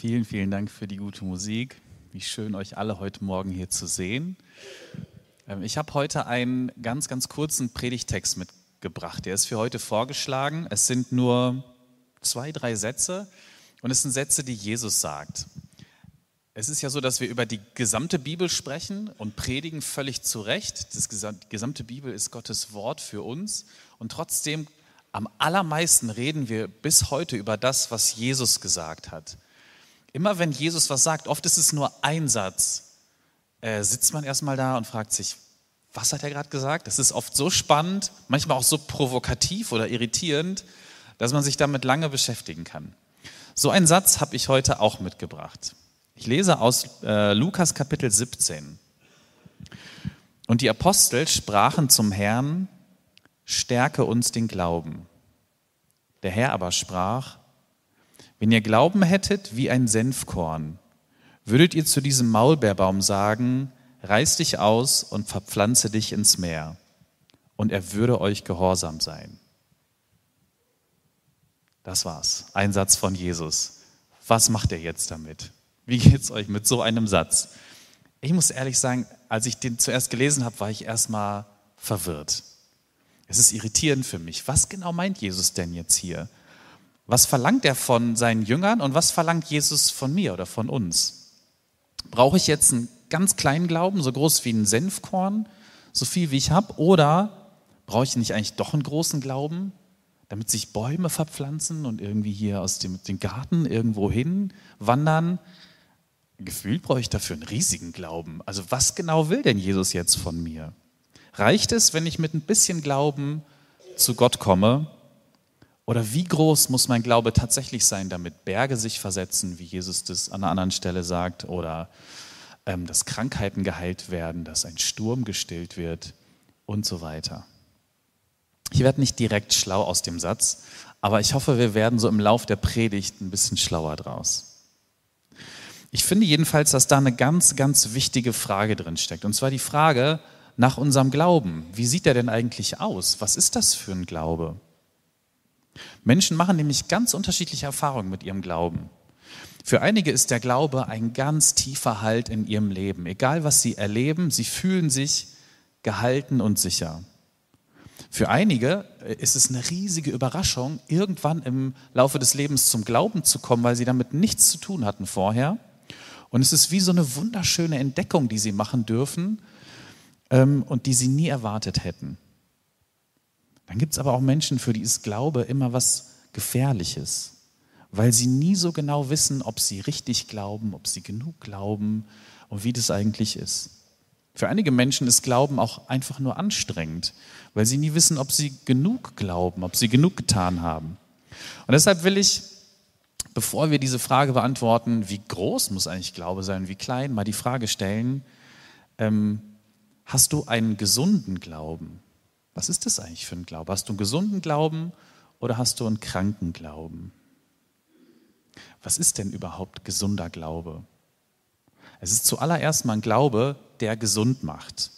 Vielen, vielen Dank für die gute Musik. Wie schön, euch alle heute Morgen hier zu sehen. Ähm, ich habe heute einen ganz, ganz kurzen Predigtext mitgebracht. Der ist für heute vorgeschlagen. Es sind nur zwei, drei Sätze und es sind Sätze, die Jesus sagt. Es ist ja so, dass wir über die gesamte Bibel sprechen und predigen völlig zu Recht. die gesamte Bibel ist Gottes Wort für uns und trotzdem am allermeisten reden wir bis heute über das, was Jesus gesagt hat. Immer wenn Jesus was sagt, oft ist es nur ein Satz, äh, sitzt man erstmal da und fragt sich, was hat er gerade gesagt? Das ist oft so spannend, manchmal auch so provokativ oder irritierend, dass man sich damit lange beschäftigen kann. So einen Satz habe ich heute auch mitgebracht. Ich lese aus äh, Lukas Kapitel 17. Und die Apostel sprachen zum Herrn, stärke uns den Glauben. Der Herr aber sprach, wenn ihr Glauben hättet wie ein Senfkorn, würdet ihr zu diesem Maulbeerbaum sagen, reiß dich aus und verpflanze dich ins Meer, und er würde euch gehorsam sein. Das war's. Ein Satz von Jesus. Was macht er jetzt damit? Wie geht's euch mit so einem Satz? Ich muss ehrlich sagen, als ich den zuerst gelesen habe, war ich erstmal verwirrt. Es ist irritierend für mich. Was genau meint Jesus denn jetzt hier? Was verlangt er von seinen Jüngern und was verlangt Jesus von mir oder von uns? Brauche ich jetzt einen ganz kleinen Glauben, so groß wie ein Senfkorn, so viel wie ich habe, oder brauche ich nicht eigentlich doch einen großen Glauben, damit sich Bäume verpflanzen und irgendwie hier aus dem, dem Garten irgendwo hin wandern? Gefühlt brauche ich dafür einen riesigen Glauben. Also was genau will denn Jesus jetzt von mir? Reicht es, wenn ich mit ein bisschen Glauben zu Gott komme? Oder wie groß muss mein Glaube tatsächlich sein, damit Berge sich versetzen, wie Jesus das an einer anderen Stelle sagt, oder ähm, dass Krankheiten geheilt werden, dass ein Sturm gestillt wird und so weiter. Ich werde nicht direkt schlau aus dem Satz, aber ich hoffe, wir werden so im Lauf der Predigt ein bisschen schlauer draus. Ich finde jedenfalls, dass da eine ganz, ganz wichtige Frage drin steckt. Und zwar die Frage, nach unserem Glauben. Wie sieht der denn eigentlich aus? Was ist das für ein Glaube? Menschen machen nämlich ganz unterschiedliche Erfahrungen mit ihrem Glauben. Für einige ist der Glaube ein ganz tiefer Halt in ihrem Leben. Egal was sie erleben, sie fühlen sich gehalten und sicher. Für einige ist es eine riesige Überraschung, irgendwann im Laufe des Lebens zum Glauben zu kommen, weil sie damit nichts zu tun hatten vorher. Und es ist wie so eine wunderschöne Entdeckung, die sie machen dürfen ähm, und die sie nie erwartet hätten. Dann gibt es aber auch Menschen, für die ist Glaube immer was Gefährliches, weil sie nie so genau wissen, ob sie richtig glauben, ob sie genug glauben und wie das eigentlich ist. Für einige Menschen ist Glauben auch einfach nur anstrengend, weil sie nie wissen, ob sie genug glauben, ob sie genug getan haben. Und deshalb will ich, bevor wir diese Frage beantworten, wie groß muss eigentlich Glaube sein, wie klein, mal die Frage stellen, ähm, Hast du einen gesunden Glauben? Was ist das eigentlich für ein Glaube? Hast du einen gesunden Glauben oder hast du einen kranken Glauben? Was ist denn überhaupt gesunder Glaube? Es ist zuallererst mal ein Glaube, der gesund macht.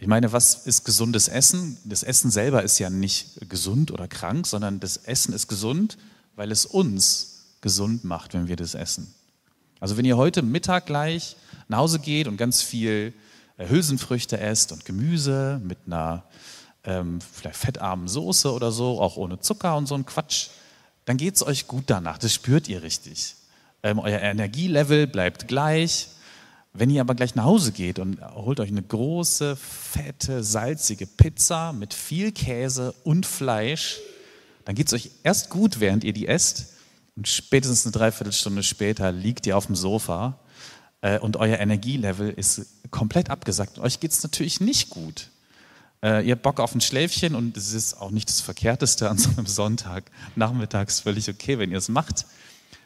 Ich meine, was ist gesundes Essen? Das Essen selber ist ja nicht gesund oder krank, sondern das Essen ist gesund, weil es uns gesund macht, wenn wir das essen. Also wenn ihr heute Mittag gleich nach Hause geht und ganz viel äh, Hülsenfrüchte esst und Gemüse mit einer ähm, vielleicht fettarmen Soße oder so, auch ohne Zucker und so ein Quatsch, dann geht es euch gut danach. Das spürt ihr richtig. Ähm, euer Energielevel bleibt gleich. Wenn ihr aber gleich nach Hause geht und holt euch eine große, fette, salzige Pizza mit viel Käse und Fleisch, dann geht es euch erst gut, während ihr die esst. Und spätestens eine Dreiviertelstunde später liegt ihr auf dem Sofa äh, und euer Energielevel ist komplett abgesackt. Euch geht es natürlich nicht gut. Äh, ihr habt Bock auf ein Schläfchen und es ist auch nicht das Verkehrteste an so einem Sonntag, nachmittags völlig okay, wenn ihr es macht.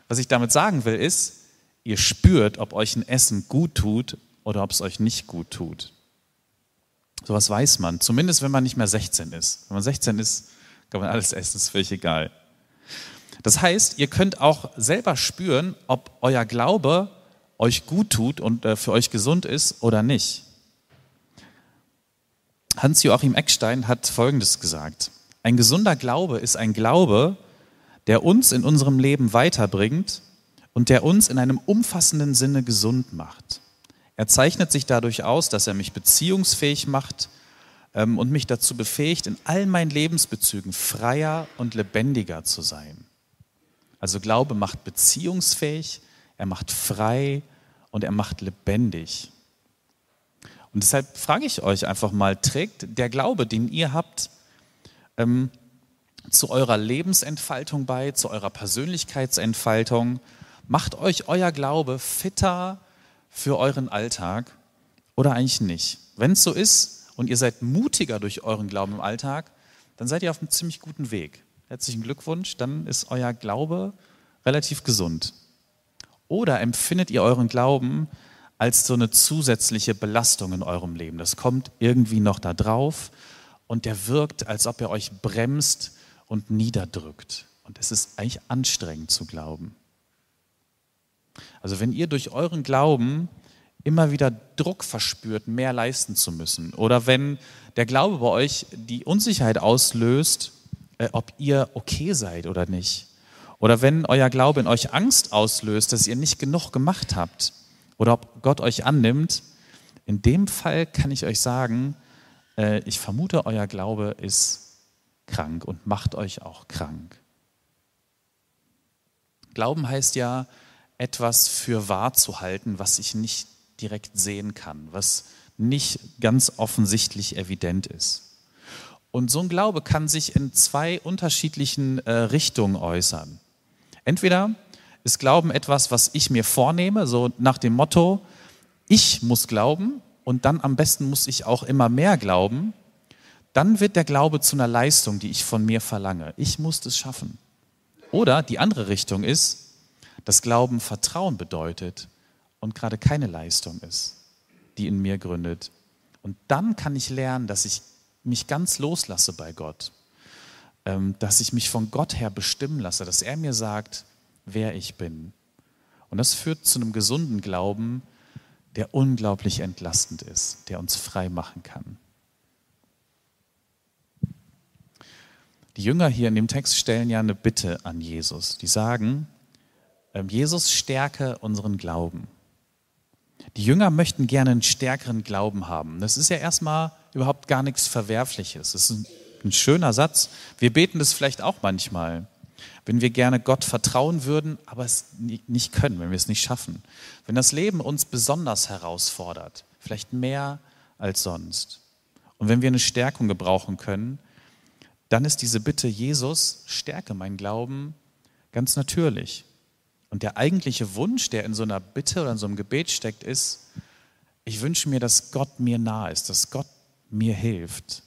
Was ich damit sagen will, ist, ihr spürt, ob euch ein Essen gut tut oder ob es euch nicht gut tut. Sowas weiß man, zumindest wenn man nicht mehr 16 ist. Wenn man 16 ist, kann man alles essen, ist völlig egal. Das heißt, ihr könnt auch selber spüren, ob euer Glaube euch gut tut und äh, für euch gesund ist oder nicht. Hans-Joachim Eckstein hat Folgendes gesagt. Ein gesunder Glaube ist ein Glaube, der uns in unserem Leben weiterbringt und der uns in einem umfassenden Sinne gesund macht. Er zeichnet sich dadurch aus, dass er mich beziehungsfähig macht ähm, und mich dazu befähigt, in allen meinen Lebensbezügen freier und lebendiger zu sein. Also Glaube macht beziehungsfähig, er macht frei und er macht lebendig. Und deshalb frage ich euch einfach mal, trägt der Glaube, den ihr habt, ähm, zu eurer Lebensentfaltung bei, zu eurer Persönlichkeitsentfaltung? Macht euch euer Glaube fitter für euren Alltag oder eigentlich nicht? Wenn es so ist und ihr seid mutiger durch euren Glauben im Alltag, dann seid ihr auf einem ziemlich guten Weg. Herzlichen Glückwunsch, dann ist euer Glaube relativ gesund. Oder empfindet ihr euren Glauben als so eine zusätzliche Belastung in eurem Leben? Das kommt irgendwie noch da drauf und der wirkt, als ob er euch bremst und niederdrückt. Und es ist eigentlich anstrengend zu glauben. Also wenn ihr durch euren Glauben immer wieder Druck verspürt, mehr leisten zu müssen, oder wenn der Glaube bei euch die Unsicherheit auslöst, äh, ob ihr okay seid oder nicht, oder wenn euer Glaube in euch Angst auslöst, dass ihr nicht genug gemacht habt, oder ob Gott euch annimmt, in dem Fall kann ich euch sagen, äh, ich vermute, euer Glaube ist krank und macht euch auch krank. Glauben heißt ja, etwas für wahr zu halten, was ich nicht direkt sehen kann, was nicht ganz offensichtlich evident ist. Und so ein Glaube kann sich in zwei unterschiedlichen äh, Richtungen äußern. Entweder ist Glauben etwas, was ich mir vornehme, so nach dem Motto, ich muss glauben und dann am besten muss ich auch immer mehr glauben dann wird der Glaube zu einer Leistung, die ich von mir verlange. Ich muss es schaffen. Oder die andere Richtung ist, dass Glauben Vertrauen bedeutet und gerade keine Leistung ist, die in mir gründet. Und dann kann ich lernen, dass ich mich ganz loslasse bei Gott, ähm, dass ich mich von Gott her bestimmen lasse, dass er mir sagt, wer ich bin. Und das führt zu einem gesunden Glauben, der unglaublich entlastend ist, der uns frei machen kann. Die Jünger hier in dem Text stellen ja eine Bitte an Jesus. Die sagen, ähm, Jesus stärke unseren Glauben. Die Jünger möchten gerne einen stärkeren Glauben haben. Das ist ja erstmal überhaupt gar nichts Verwerfliches. Das ist ein schöner Satz. Wir beten das vielleicht auch manchmal, wenn wir gerne Gott vertrauen würden, aber es nicht können, wenn wir es nicht schaffen. Wenn das Leben uns besonders herausfordert, vielleicht mehr als sonst. Und wenn wir eine Stärkung gebrauchen können, dann ist diese Bitte, Jesus, stärke mein Glauben, ganz natürlich. Und der eigentliche Wunsch, der in so einer Bitte oder in so einem Gebet steckt, ist, ich wünsche mir, dass Gott mir nahe ist, dass Gott mir hilft.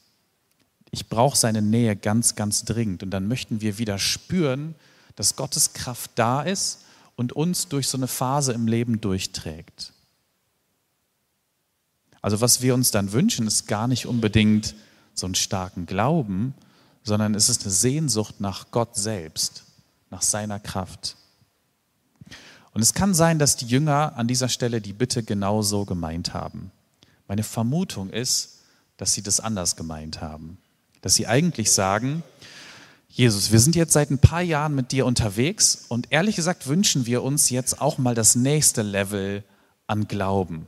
Ich brauche seine Nähe ganz, ganz dringend. Und dann möchten wir wieder spüren, dass Gottes Kraft da ist und uns durch so eine Phase im Leben durchträgt. Also was wir uns dann wünschen, ist gar nicht unbedingt so einen starken Glauben, sondern es ist eine Sehnsucht nach Gott selbst, nach seiner Kraft. Und es kann sein, dass die Jünger an dieser Stelle die Bitte genauso gemeint haben. Meine Vermutung ist, dass sie das anders gemeint haben. Dass sie eigentlich sagen, Jesus, wir sind jetzt seit ein paar Jahren mit dir unterwegs und ehrlich gesagt wünschen wir uns jetzt auch mal das nächste Level an Glauben.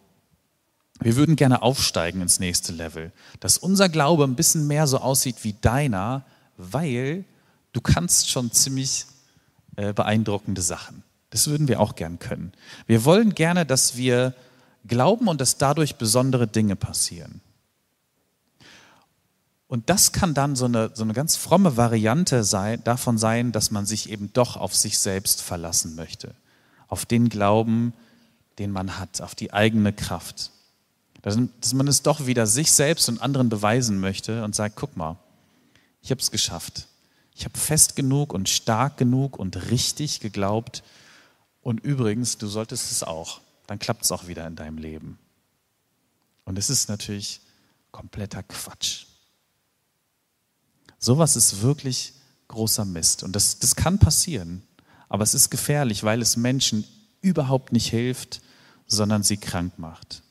Wir würden gerne aufsteigen ins nächste Level, dass unser Glaube ein bisschen mehr so aussieht wie deiner, weil du kannst schon ziemlich äh, beeindruckende Sachen. Das würden wir auch gern können. Wir wollen gerne, dass wir glauben und dass dadurch besondere Dinge passieren. Und das kann dann so eine, so eine ganz fromme Variante sein, davon sein, dass man sich eben doch auf sich selbst verlassen möchte. Auf den Glauben, den man hat, auf die eigene Kraft dass man es doch wieder sich selbst und anderen beweisen möchte und sagt, guck mal, ich habe es geschafft. Ich habe fest genug und stark genug und richtig geglaubt. Und übrigens, du solltest es auch. Dann klappt es auch wieder in deinem Leben. Und es ist natürlich kompletter Quatsch. Sowas ist wirklich großer Mist. Und das, das kann passieren. Aber es ist gefährlich, weil es Menschen überhaupt nicht hilft, sondern sie krank macht.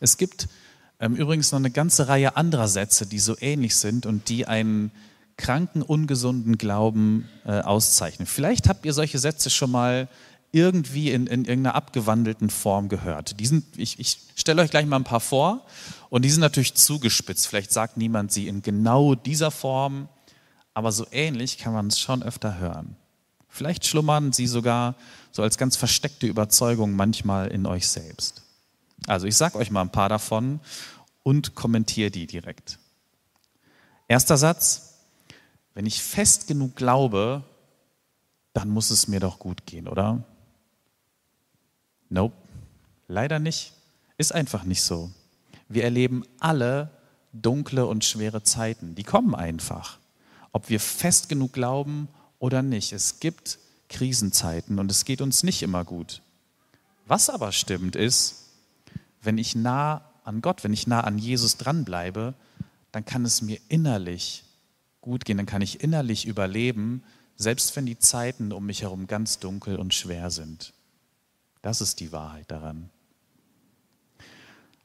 Es gibt ähm, übrigens noch eine ganze Reihe anderer Sätze, die so ähnlich sind und die einen kranken, ungesunden Glauben äh, auszeichnen. Vielleicht habt ihr solche Sätze schon mal irgendwie in, in irgendeiner abgewandelten Form gehört. Die sind, ich, ich stelle euch gleich mal ein paar vor und die sind natürlich zugespitzt. Vielleicht sagt niemand sie in genau dieser Form, aber so ähnlich kann man es schon öfter hören. Vielleicht schlummern sie sogar so als ganz versteckte Überzeugung manchmal in euch selbst. Also ich sage euch mal ein paar davon und kommentiere die direkt. Erster Satz, wenn ich fest genug glaube, dann muss es mir doch gut gehen, oder? Nope, leider nicht. Ist einfach nicht so. Wir erleben alle dunkle und schwere Zeiten. Die kommen einfach. Ob wir fest genug glauben oder nicht. Es gibt Krisenzeiten und es geht uns nicht immer gut. Was aber stimmt ist, wenn ich nah an Gott, wenn ich nah an Jesus dranbleibe, dann kann es mir innerlich gut gehen, dann kann ich innerlich überleben, selbst wenn die Zeiten um mich herum ganz dunkel und schwer sind. Das ist die Wahrheit daran.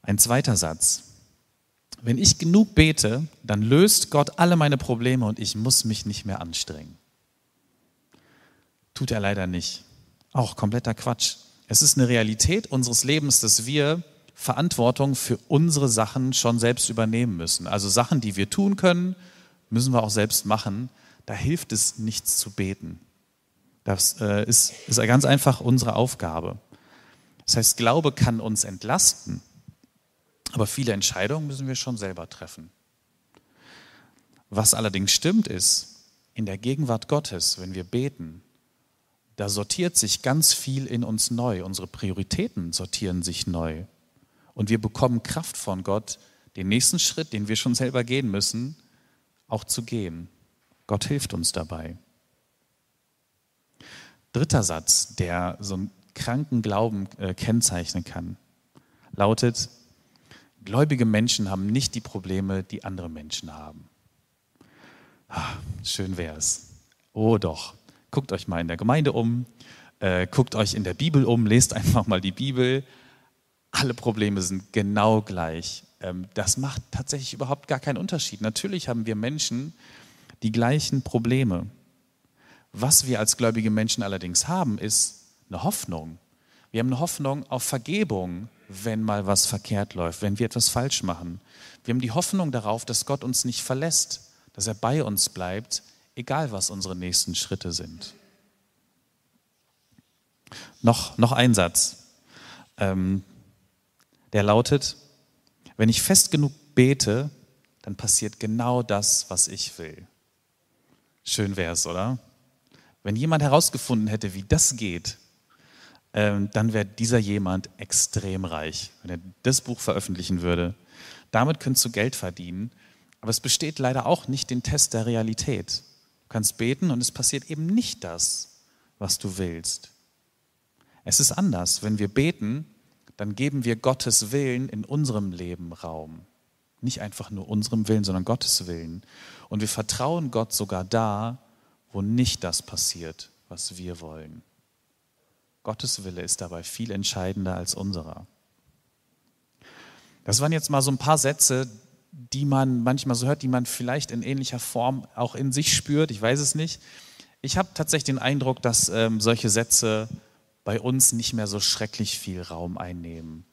Ein zweiter Satz. Wenn ich genug bete, dann löst Gott alle meine Probleme und ich muss mich nicht mehr anstrengen. Tut er leider nicht. Auch kompletter Quatsch. Es ist eine Realität unseres Lebens, dass wir Verantwortung für unsere Sachen schon selbst übernehmen müssen. Also Sachen, die wir tun können, müssen wir auch selbst machen. Da hilft es nichts zu beten. Das äh, ist, ist ganz einfach unsere Aufgabe. Das heißt, Glaube kann uns entlasten, aber viele Entscheidungen müssen wir schon selber treffen. Was allerdings stimmt ist, in der Gegenwart Gottes, wenn wir beten, da sortiert sich ganz viel in uns neu. Unsere Prioritäten sortieren sich neu. Und wir bekommen Kraft von Gott, den nächsten Schritt, den wir schon selber gehen müssen, auch zu gehen. Gott hilft uns dabei. Dritter Satz, der so einen kranken Glauben äh, kennzeichnen kann, lautet, gläubige Menschen haben nicht die Probleme, die andere Menschen haben. Ah, schön wäre es. Oh doch, guckt euch mal in der Gemeinde um, äh, guckt euch in der Bibel um, lest einfach mal die Bibel alle Probleme sind genau gleich. Ähm, das macht tatsächlich überhaupt gar keinen Unterschied. Natürlich haben wir Menschen die gleichen Probleme. Was wir als gläubige Menschen allerdings haben, ist eine Hoffnung. Wir haben eine Hoffnung auf Vergebung, wenn mal was verkehrt läuft, wenn wir etwas falsch machen. Wir haben die Hoffnung darauf, dass Gott uns nicht verlässt, dass er bei uns bleibt, egal was unsere nächsten Schritte sind. Noch, noch ein Satz. Ähm, der lautet, wenn ich fest genug bete, dann passiert genau das, was ich will. Schön wäre es, oder? Wenn jemand herausgefunden hätte, wie das geht, dann wäre dieser jemand extrem reich, wenn er das Buch veröffentlichen würde. Damit könntest du Geld verdienen, aber es besteht leider auch nicht den Test der Realität. Du kannst beten und es passiert eben nicht das, was du willst. Es ist anders. Wenn wir beten, dann geben wir Gottes Willen in unserem Leben Raum. Nicht einfach nur unserem Willen, sondern Gottes Willen. Und wir vertrauen Gott sogar da, wo nicht das passiert, was wir wollen. Gottes Wille ist dabei viel entscheidender als unserer. Das waren jetzt mal so ein paar Sätze, die man manchmal so hört, die man vielleicht in ähnlicher Form auch in sich spürt. Ich weiß es nicht. Ich habe tatsächlich den Eindruck, dass ähm, solche Sätze bei uns nicht mehr so schrecklich viel Raum einnehmen.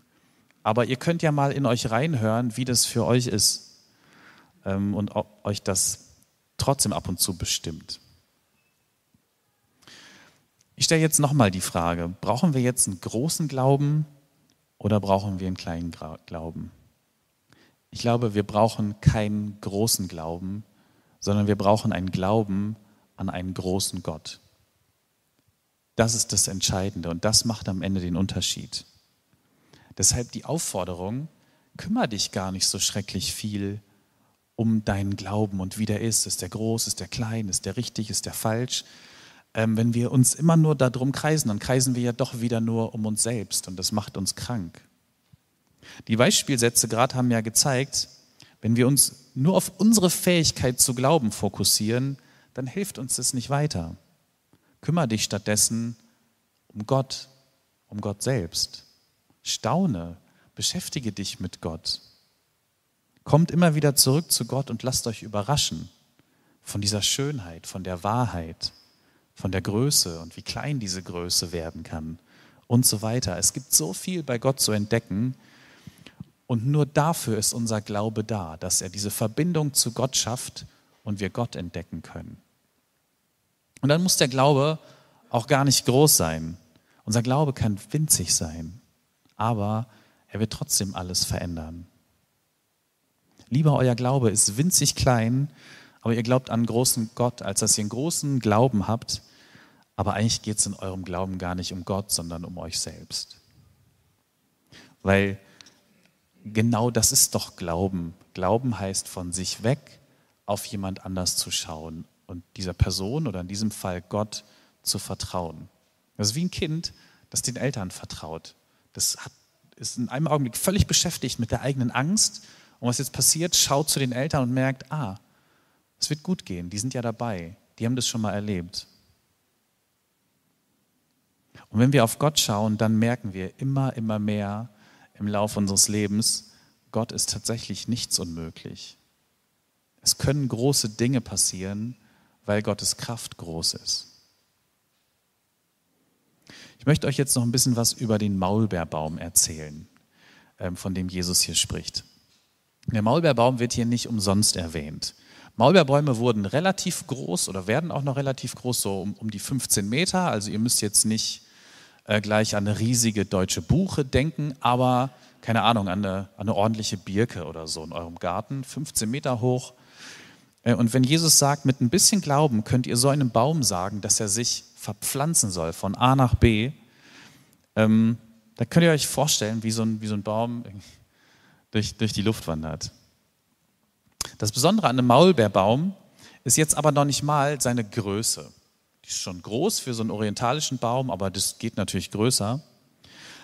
Aber ihr könnt ja mal in euch reinhören, wie das für euch ist ähm, und ob euch das trotzdem ab und zu bestimmt. Ich stelle jetzt nochmal die Frage, brauchen wir jetzt einen großen Glauben oder brauchen wir einen kleinen Glauben? Ich glaube, wir brauchen keinen großen Glauben, sondern wir brauchen einen Glauben an einen großen Gott. Das ist das Entscheidende und das macht am Ende den Unterschied. Deshalb die Aufforderung, kümmere dich gar nicht so schrecklich viel um deinen Glauben und wie der ist. Ist der groß, ist der klein, ist der richtig, ist der falsch? Ähm, wenn wir uns immer nur darum kreisen, dann kreisen wir ja doch wieder nur um uns selbst und das macht uns krank. Die Beispielsätze gerade haben ja gezeigt, wenn wir uns nur auf unsere Fähigkeit zu glauben fokussieren, dann hilft uns das nicht weiter. Kümmere dich stattdessen um Gott, um Gott selbst. Staune, beschäftige dich mit Gott. Kommt immer wieder zurück zu Gott und lasst euch überraschen von dieser Schönheit, von der Wahrheit, von der Größe und wie klein diese Größe werden kann und so weiter. Es gibt so viel bei Gott zu entdecken und nur dafür ist unser Glaube da, dass er diese Verbindung zu Gott schafft und wir Gott entdecken können. Und dann muss der Glaube auch gar nicht groß sein. Unser Glaube kann winzig sein, aber er wird trotzdem alles verändern. Lieber euer Glaube ist winzig klein, aber ihr glaubt an einen großen Gott, als dass ihr einen großen Glauben habt. Aber eigentlich geht es in eurem Glauben gar nicht um Gott, sondern um euch selbst. Weil genau das ist doch Glauben. Glauben heißt von sich weg auf jemand anders zu schauen und dieser Person oder in diesem Fall Gott zu vertrauen. Das ist wie ein Kind, das den Eltern vertraut. Das hat, ist in einem Augenblick völlig beschäftigt mit der eigenen Angst. Und was jetzt passiert, schaut zu den Eltern und merkt, ah, es wird gut gehen, die sind ja dabei, die haben das schon mal erlebt. Und wenn wir auf Gott schauen, dann merken wir immer, immer mehr im Laufe unseres Lebens, Gott ist tatsächlich nichts unmöglich. Es können große Dinge passieren, weil Gottes Kraft groß ist. Ich möchte euch jetzt noch ein bisschen was über den Maulbeerbaum erzählen, ähm, von dem Jesus hier spricht. Der Maulbeerbaum wird hier nicht umsonst erwähnt. Maulbeerbäume wurden relativ groß oder werden auch noch relativ groß, so um, um die 15 Meter. Also ihr müsst jetzt nicht äh, gleich an eine riesige deutsche Buche denken, aber keine Ahnung, an eine, an eine ordentliche Birke oder so in eurem Garten, 15 Meter hoch. Äh, und wenn Jesus sagt, mit ein bisschen Glauben könnt ihr so einem Baum sagen, dass er sich verpflanzen soll von A nach B, ähm, da könnt ihr euch vorstellen, wie so ein, wie so ein Baum durch, durch die Luft wandert. Das Besondere an einem Maulbeerbaum ist jetzt aber noch nicht mal seine Größe. Die ist schon groß für so einen orientalischen Baum, aber das geht natürlich größer.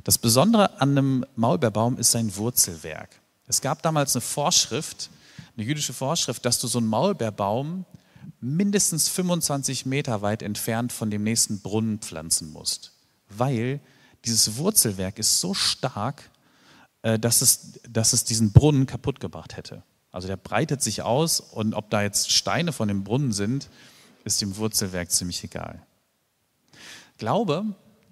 Das Besondere an einem Maulbeerbaum ist sein Wurzelwerk. Es gab damals eine Vorschrift, eine jüdische Vorschrift, dass du so einen Maulbeerbaum mindestens 25 Meter weit entfernt von dem nächsten Brunnen pflanzen musst, weil dieses Wurzelwerk ist so stark, äh, dass es, dass es diesen Brunnen kaputt gemacht hätte. Also der breitet sich aus und ob da jetzt Steine von dem Brunnen sind, ist dem Wurzelwerk ziemlich egal. Glaube,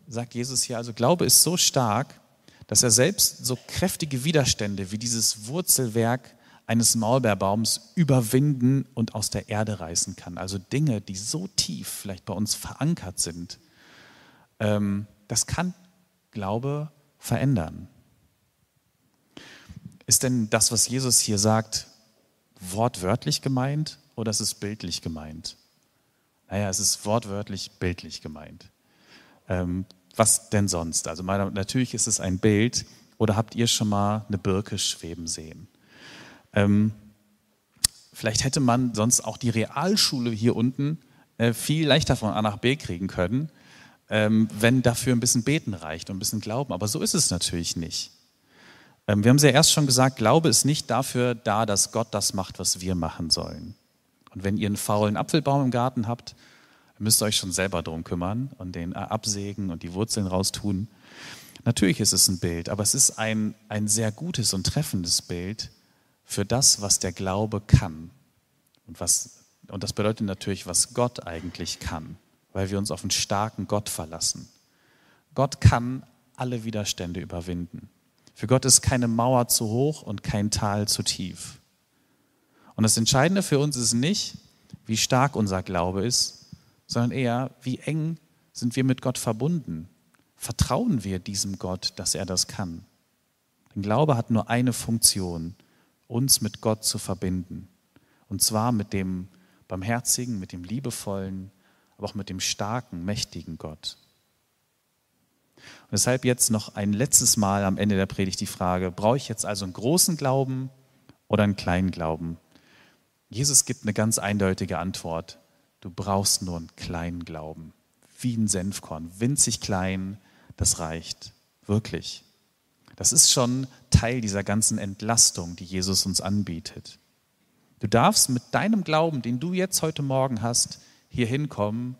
sagt Jesus hier, also Glaube ist so stark, dass er selbst so kräftige Widerstände wie dieses Wurzelwerk eines Maulbeerbaums überwinden und aus der Erde reißen kann. Also Dinge, die so tief vielleicht bei uns verankert sind. Ähm, das kann Glaube verändern. Ist denn das, was Jesus hier sagt, wortwörtlich gemeint oder ist es bildlich gemeint? Naja, es ist wortwörtlich bildlich gemeint. Ähm, was denn sonst? Also natürlich ist es ein Bild. Oder habt ihr schon mal eine Birke schweben sehen? Ähm, vielleicht hätte man sonst auch die Realschule hier unten äh, viel leichter von A nach B kriegen können, ähm, wenn dafür ein bisschen Beten reicht und ein bisschen Glauben. Aber so ist es natürlich nicht. Ähm, wir haben es ja erst schon gesagt, Glaube ist nicht dafür da, dass Gott das macht, was wir machen sollen. Und wenn ihr einen faulen Apfelbaum im Garten habt, müsst ihr euch schon selber darum kümmern und den äh, absägen und die Wurzeln raustun. Natürlich ist es ein Bild, aber es ist ein, ein sehr gutes und treffendes Bild für das, was der Glaube kann. Und, was, und das bedeutet natürlich, was Gott eigentlich kann, weil wir uns auf einen starken Gott verlassen. Gott kann alle Widerstände überwinden. Für Gott ist keine Mauer zu hoch und kein Tal zu tief. Und das Entscheidende für uns ist nicht, wie stark unser Glaube ist, sondern eher, wie eng sind wir mit Gott verbunden. Vertrauen wir diesem Gott, dass er das kann? Denn Glaube hat nur eine Funktion, uns mit Gott zu verbinden. Und zwar mit dem barmherzigen, mit dem liebevollen, aber auch mit dem starken, mächtigen Gott. Und deshalb jetzt noch ein letztes Mal am Ende der Predigt die Frage, brauche ich jetzt also einen großen Glauben oder einen kleinen Glauben? Jesus gibt eine ganz eindeutige Antwort. Du brauchst nur einen kleinen Glauben, wie ein Senfkorn, winzig klein, das reicht, wirklich. Das ist schon Teil dieser ganzen Entlastung, die Jesus uns anbietet. Du darfst mit deinem Glauben, den du jetzt heute Morgen hast, hier hinkommen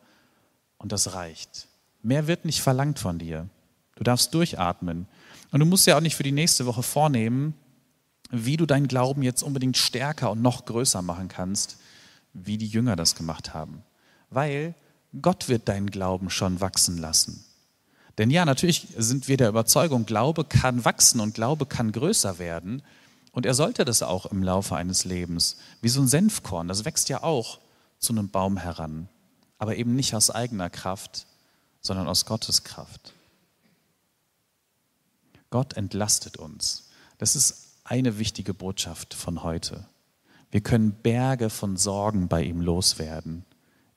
und das reicht. Mehr wird nicht verlangt von dir. Du darfst durchatmen. Und du musst ja auch nicht für die nächste Woche vornehmen, wie du deinen Glauben jetzt unbedingt stärker und noch größer machen kannst. wie die Jünger das gemacht haben. Weil Gott wird deinen Glauben schon wachsen lassen. Denn ja, natürlich sind wir der Überzeugung, Glaube kann wachsen und Glaube kann größer werden. Und er sollte das auch im Laufe eines Lebens. Wie so ein Senfkorn, das wächst ja auch zu einem Baum heran. Aber eben nicht aus eigener Kraft, sondern aus Gottes Kraft. Gott entlastet uns. Das ist eine wichtige Botschaft von heute. Wir können Berge von Sorgen bei ihm loswerden,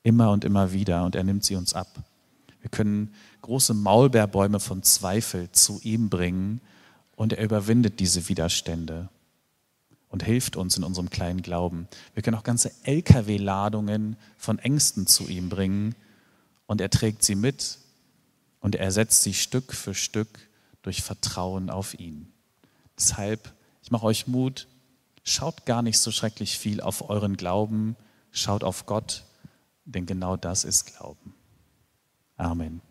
immer und immer wieder, und er nimmt sie uns ab. Wir können große Maulbeerbäume von Zweifel zu ihm bringen und er überwindet diese Widerstände und hilft uns in unserem kleinen Glauben. Wir können auch ganze Lkw-Ladungen von Ängsten zu ihm bringen und er trägt sie mit und er ersetzt sie Stück für Stück durch Vertrauen auf ihn. Deshalb, ich mache euch Mut, schaut gar nicht so schrecklich viel auf euren Glauben, schaut auf Gott, denn genau das ist Glauben. Amen.